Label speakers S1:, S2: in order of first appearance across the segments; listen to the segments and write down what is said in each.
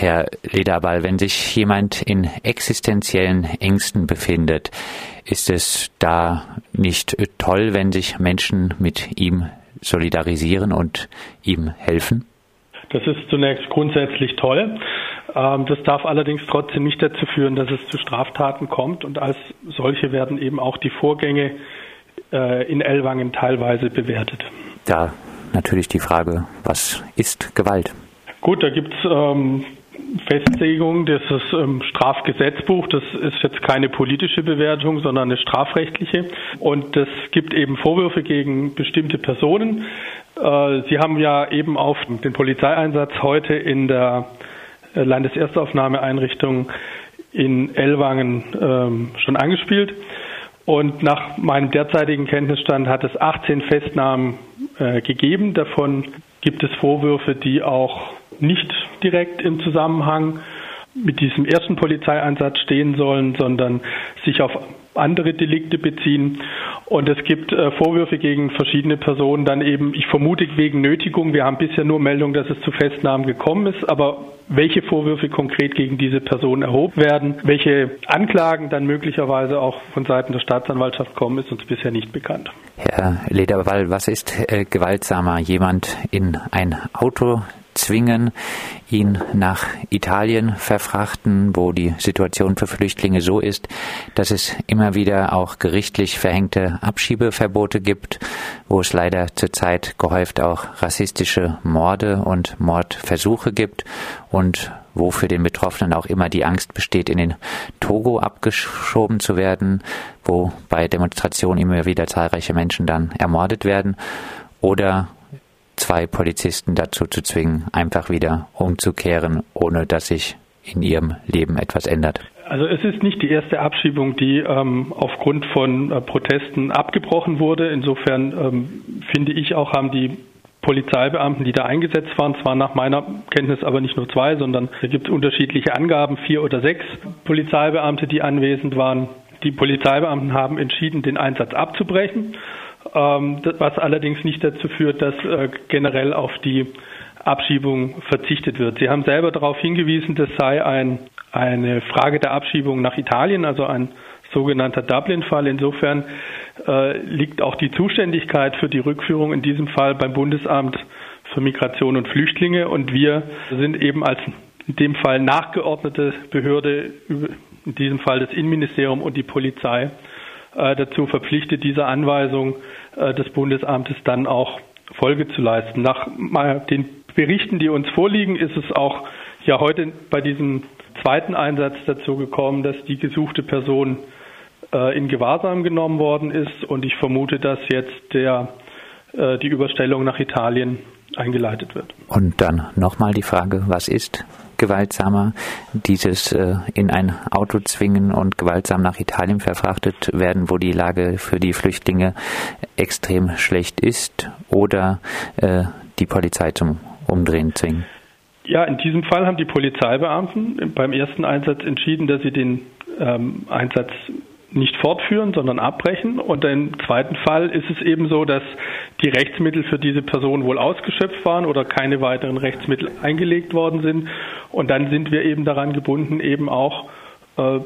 S1: Herr Lederball, wenn sich jemand in existenziellen Ängsten befindet, ist es da nicht toll, wenn sich Menschen mit ihm solidarisieren und ihm helfen?
S2: Das ist zunächst grundsätzlich toll. Ähm, das darf allerdings trotzdem nicht dazu führen, dass es zu Straftaten kommt. Und als solche werden eben auch die Vorgänge äh, in Ellwangen teilweise bewertet.
S1: Da natürlich die Frage, was ist Gewalt?
S2: Gut, da gibt es ähm, Festlegung des ähm, Strafgesetzbuch. Das ist jetzt keine politische Bewertung, sondern eine strafrechtliche. Und es gibt eben Vorwürfe gegen bestimmte Personen. Äh, Sie haben ja eben auf den Polizeieinsatz heute in der äh, Landeserstaufnahmeeinrichtung in Ellwangen ähm, schon angespielt. Und nach meinem derzeitigen Kenntnisstand hat es 18 Festnahmen äh, gegeben. Davon gibt es Vorwürfe, die auch nicht direkt im Zusammenhang mit diesem ersten Polizeieinsatz stehen sollen, sondern sich auf andere Delikte beziehen. Und es gibt äh, Vorwürfe gegen verschiedene Personen, dann eben, ich vermute wegen Nötigung. Wir haben bisher nur Meldung, dass es zu Festnahmen gekommen ist, aber welche Vorwürfe konkret gegen diese Person erhoben werden, welche Anklagen dann möglicherweise auch von Seiten der Staatsanwaltschaft kommen, ist uns bisher nicht bekannt.
S1: Herr Lederwall, was ist äh, gewaltsamer? Jemand in ein Auto zwingen, ihn nach Italien verfrachten, wo die Situation für Flüchtlinge so ist, dass es immer wieder auch gerichtlich verhängte Abschiebeverbote gibt, wo es leider zurzeit gehäuft auch rassistische Morde und Mordversuche gibt und wo für den Betroffenen auch immer die Angst besteht, in den Togo abgeschoben zu werden, wo bei Demonstrationen immer wieder zahlreiche Menschen dann ermordet werden oder zwei Polizisten dazu zu zwingen, einfach wieder umzukehren, ohne dass sich in ihrem Leben etwas ändert.
S2: Also es ist nicht die erste Abschiebung, die ähm, aufgrund von äh, Protesten abgebrochen wurde. Insofern ähm, finde ich auch, haben die Polizeibeamten, die da eingesetzt waren, zwar nach meiner Kenntnis aber nicht nur zwei, sondern da gibt es unterschiedliche Angaben, vier oder sechs Polizeibeamte, die anwesend waren. Die Polizeibeamten haben entschieden, den Einsatz abzubrechen ähm, was allerdings nicht dazu führt, dass äh, generell auf die Abschiebung verzichtet wird. Sie haben selber darauf hingewiesen, das sei ein, eine Frage der Abschiebung nach Italien, also ein sogenannter Dublin-Fall. Insofern äh, liegt auch die Zuständigkeit für die Rückführung in diesem Fall beim Bundesamt für Migration und Flüchtlinge und wir sind eben als in dem Fall nachgeordnete Behörde, in diesem Fall das Innenministerium und die Polizei, äh, dazu verpflichtet, dieser Anweisung äh, des Bundesamtes dann auch Folge zu leisten. Nach den Berichten, die uns vorliegen, ist es auch ja heute bei diesem zweiten Einsatz dazu gekommen, dass die gesuchte Person äh, in Gewahrsam genommen worden ist und ich vermute, dass jetzt der, die Überstellung nach Italien eingeleitet wird.
S1: Und dann nochmal die Frage, was ist gewaltsamer, dieses äh, in ein Auto zwingen und gewaltsam nach Italien verfrachtet werden, wo die Lage für die Flüchtlinge extrem schlecht ist, oder äh, die Polizei zum Umdrehen zwingen?
S2: Ja, in diesem Fall haben die Polizeibeamten beim ersten Einsatz entschieden, dass sie den ähm, Einsatz nicht fortführen, sondern abbrechen. Und im zweiten Fall ist es eben so, dass die Rechtsmittel für diese Person wohl ausgeschöpft waren oder keine weiteren Rechtsmittel eingelegt worden sind. Und dann sind wir eben daran gebunden, eben auch äh,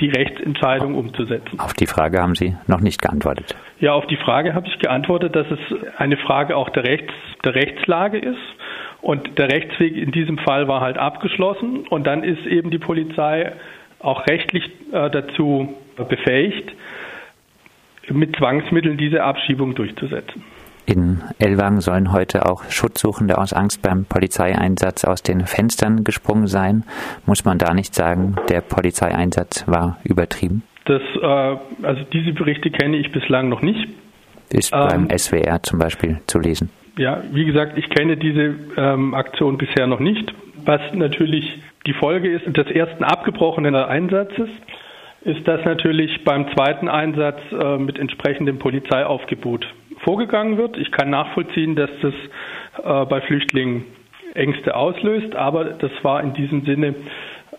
S2: die Rechtsentscheidung umzusetzen.
S1: Auf die Frage haben Sie noch nicht geantwortet.
S2: Ja, auf die Frage habe ich geantwortet, dass es eine Frage auch der, Rechts, der Rechtslage ist. Und der Rechtsweg in diesem Fall war halt abgeschlossen. Und dann ist eben die Polizei auch rechtlich äh, dazu befähigt, mit Zwangsmitteln diese Abschiebung durchzusetzen.
S1: In Ellwangen sollen heute auch Schutzsuchende aus Angst beim Polizeieinsatz aus den Fenstern gesprungen sein. Muss man da nicht sagen, der Polizeieinsatz war übertrieben?
S2: Das, äh, also diese Berichte kenne ich bislang noch nicht.
S1: Ist ähm, beim SWR zum Beispiel zu lesen.
S2: Ja, wie gesagt, ich kenne diese ähm, Aktion bisher noch nicht. Was natürlich die Folge ist des ersten abgebrochenen Einsatzes, ist, dass natürlich beim zweiten Einsatz äh, mit entsprechendem Polizeiaufgebot vorgegangen wird. Ich kann nachvollziehen, dass das äh, bei Flüchtlingen Ängste auslöst, aber das war in diesem Sinne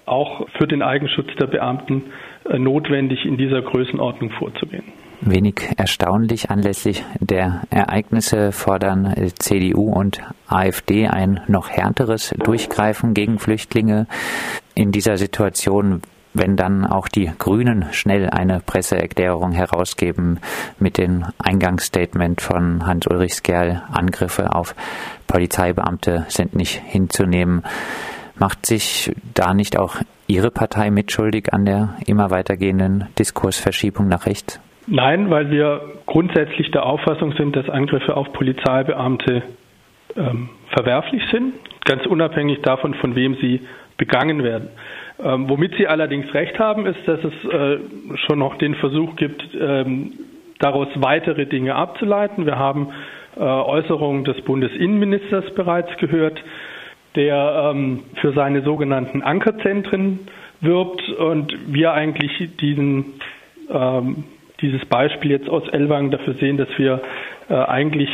S2: auch für den Eigenschutz der Beamten äh, notwendig, in dieser Größenordnung vorzugehen.
S1: Wenig erstaunlich anlässlich der Ereignisse fordern CDU und AfD ein noch härteres Durchgreifen gegen Flüchtlinge. In dieser Situation wenn dann auch die Grünen schnell eine Presseerklärung herausgeben mit dem Eingangsstatement von Hans-Ulrich Skerl, Angriffe auf Polizeibeamte sind nicht hinzunehmen. Macht sich da nicht auch Ihre Partei mitschuldig an der immer weitergehenden Diskursverschiebung nach rechts?
S2: Nein, weil wir grundsätzlich der Auffassung sind, dass Angriffe auf Polizeibeamte ähm, verwerflich sind, ganz unabhängig davon, von wem sie begangen werden. Ähm, womit Sie allerdings recht haben, ist, dass es äh, schon noch den Versuch gibt, ähm, daraus weitere Dinge abzuleiten. Wir haben äh, Äußerungen des Bundesinnenministers bereits gehört, der ähm, für seine sogenannten Ankerzentren wirbt und wir eigentlich diesen, ähm, dieses Beispiel jetzt aus Ellwangen dafür sehen, dass wir äh, eigentlich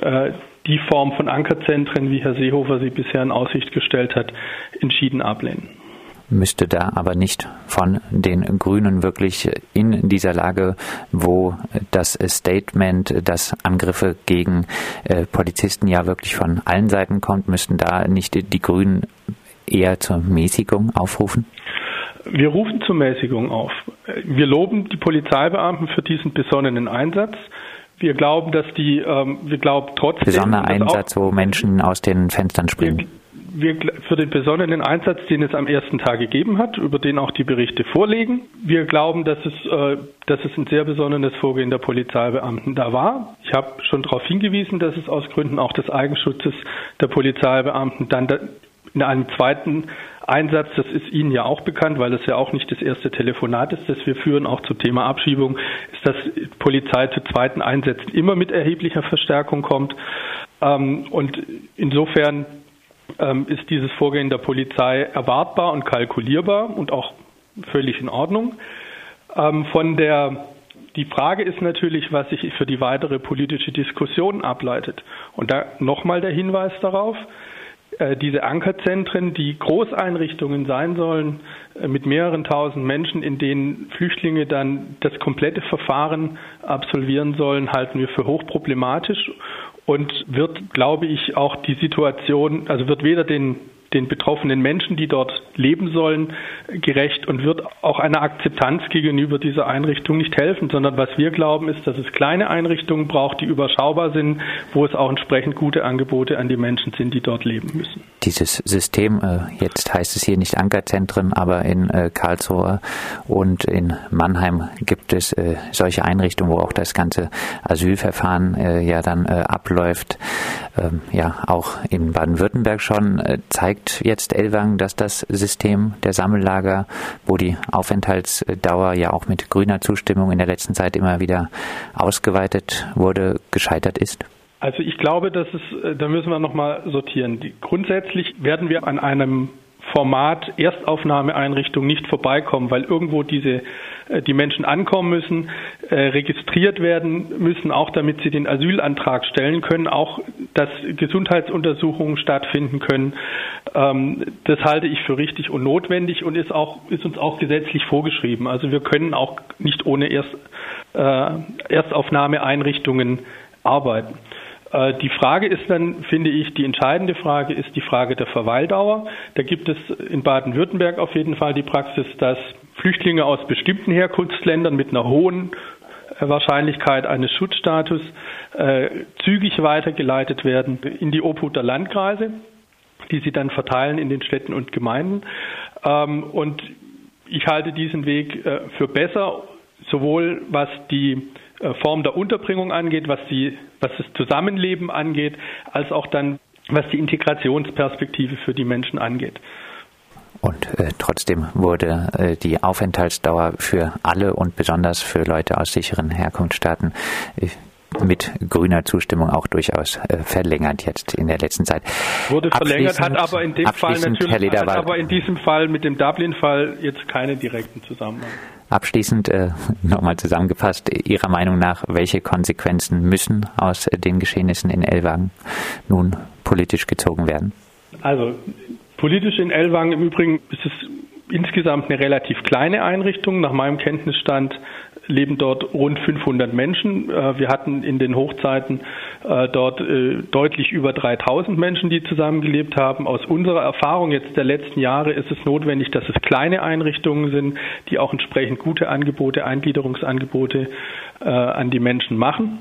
S2: äh, die Form von Ankerzentren, wie Herr Seehofer sie bisher in Aussicht gestellt hat, entschieden ablehnen
S1: müsste da aber nicht von den Grünen wirklich in dieser Lage, wo das Statement, dass Angriffe gegen äh, Polizisten ja wirklich von allen Seiten kommt, müssten da nicht die Grünen eher zur Mäßigung aufrufen?
S2: Wir rufen zur Mäßigung auf. Wir loben die Polizeibeamten für diesen besonnenen Einsatz. Wir glauben, dass die, ähm, wir glauben trotzdem.
S1: Besonderer Einsatz, wo Menschen aus den Fenstern springen.
S2: Wir, wir, für den besonnenen Einsatz, den es am ersten Tag gegeben hat, über den auch die Berichte vorliegen. Wir glauben, dass es, äh, dass es ein sehr besonnenes Vorgehen der Polizeibeamten da war. Ich habe schon darauf hingewiesen, dass es aus Gründen auch des Eigenschutzes der Polizeibeamten dann in einem zweiten Einsatz, das ist Ihnen ja auch bekannt, weil es ja auch nicht das erste Telefonat ist, das wir führen, auch zum Thema Abschiebung, ist, dass Polizei zu zweiten Einsätzen immer mit erheblicher Verstärkung kommt. Ähm, und insofern ähm, ist dieses Vorgehen der Polizei erwartbar und kalkulierbar und auch völlig in Ordnung. Ähm, von der die Frage ist natürlich, was sich für die weitere politische Diskussion ableitet. Und da nochmal der Hinweis darauf, diese Ankerzentren, die Großeinrichtungen sein sollen, äh, mit mehreren tausend Menschen, in denen Flüchtlinge dann das komplette Verfahren absolvieren sollen, halten wir für hochproblematisch und wird, glaube ich, auch die Situation, also wird weder den den betroffenen Menschen, die dort leben sollen, gerecht und wird auch einer Akzeptanz gegenüber dieser Einrichtung nicht helfen, sondern was wir glauben ist, dass es kleine Einrichtungen braucht, die überschaubar sind, wo es auch entsprechend gute Angebote an die Menschen sind, die dort leben müssen.
S1: Dieses System, äh, jetzt heißt es hier nicht Ankerzentren, aber in äh, Karlsruhe und in Mannheim gibt es äh, solche Einrichtungen, wo auch das ganze Asylverfahren ja dann abläuft. Ähm, ja, auch in Baden-Württemberg schon zeigt zeigt jetzt Elwang, dass das System der Sammellager, wo die Aufenthaltsdauer ja auch mit grüner Zustimmung in der letzten Zeit immer wieder ausgeweitet wurde, gescheitert ist?
S2: Also ich glaube, dass es, äh, da müssen wir nochmal sortieren. Die, grundsätzlich werden wir an einem Format Erstaufnahmeeinrichtung nicht vorbeikommen, weil irgendwo diese äh, die Menschen ankommen müssen, äh, registriert werden müssen, auch damit sie den Asylantrag stellen können, auch dass Gesundheitsuntersuchungen stattfinden können. Ähm, das halte ich für richtig und notwendig und ist auch ist uns auch gesetzlich vorgeschrieben. Also wir können auch nicht ohne Erst, äh, Erstaufnahmeeinrichtungen arbeiten. Äh, die Frage ist dann, finde ich, die entscheidende Frage ist die Frage der Verweildauer. Da gibt es in Baden-Württemberg auf jeden Fall die Praxis, dass Flüchtlinge aus bestimmten Herkunftsländern mit einer hohen äh, Wahrscheinlichkeit eines Schutzstatus äh, zügig weitergeleitet werden in die Obhut der Landkreise, die sie dann verteilen in den Städten und Gemeinden. Ähm, und ich halte diesen Weg äh, für besser, sowohl was die äh, Form der Unterbringung angeht, was, die, was das Zusammenleben angeht, als auch dann, was die Integrationsperspektive für die Menschen angeht.
S1: Und äh, trotzdem wurde äh, die Aufenthaltsdauer für alle und besonders für Leute aus sicheren Herkunftsstaaten äh, mit grüner Zustimmung auch durchaus äh, verlängert jetzt in der letzten Zeit.
S2: Wurde verlängert, hat aber in dem Fall natürlich hat aber in diesem Fall mit dem Dublin-Fall jetzt keine direkten Zusammenhang.
S1: Abschließend äh, nochmal zusammengefasst, Ihrer Meinung nach, welche Konsequenzen müssen aus äh, den Geschehnissen in Elwagen nun politisch gezogen werden?
S2: Also politisch in Elwagen im Übrigen ist es insgesamt eine relativ kleine Einrichtung. Nach meinem Kenntnisstand leben dort rund 500 Menschen. Äh, wir hatten in den Hochzeiten äh, dort äh, deutlich über 3000 Menschen, die zusammengelebt haben. Aus unserer Erfahrung jetzt der letzten Jahre ist es notwendig, dass es kleine Einrichtungen sind, die auch entsprechend gute Angebote, Eingliederungsangebote an die Menschen machen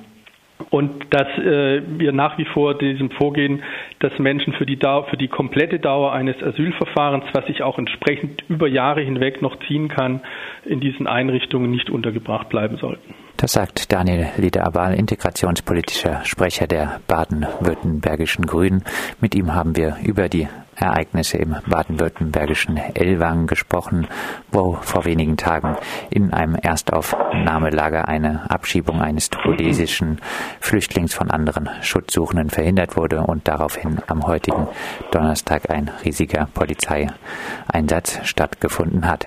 S2: und dass äh, wir nach wie vor diesem Vorgehen, dass Menschen für die, Dauer, für die komplette Dauer eines Asylverfahrens, was sich auch entsprechend über Jahre hinweg noch ziehen kann, in diesen Einrichtungen nicht untergebracht bleiben sollten.
S1: Das sagt Daniel Liederabal, integrationspolitischer Sprecher der baden-württembergischen Grünen. Mit ihm haben wir über die Ereignisse im baden-württembergischen Ellwangen gesprochen, wo vor wenigen Tagen in einem Erstaufnahmelager eine Abschiebung eines togolesischen Flüchtlings von anderen Schutzsuchenden verhindert wurde und daraufhin am heutigen Donnerstag ein riesiger Polizeieinsatz stattgefunden hat.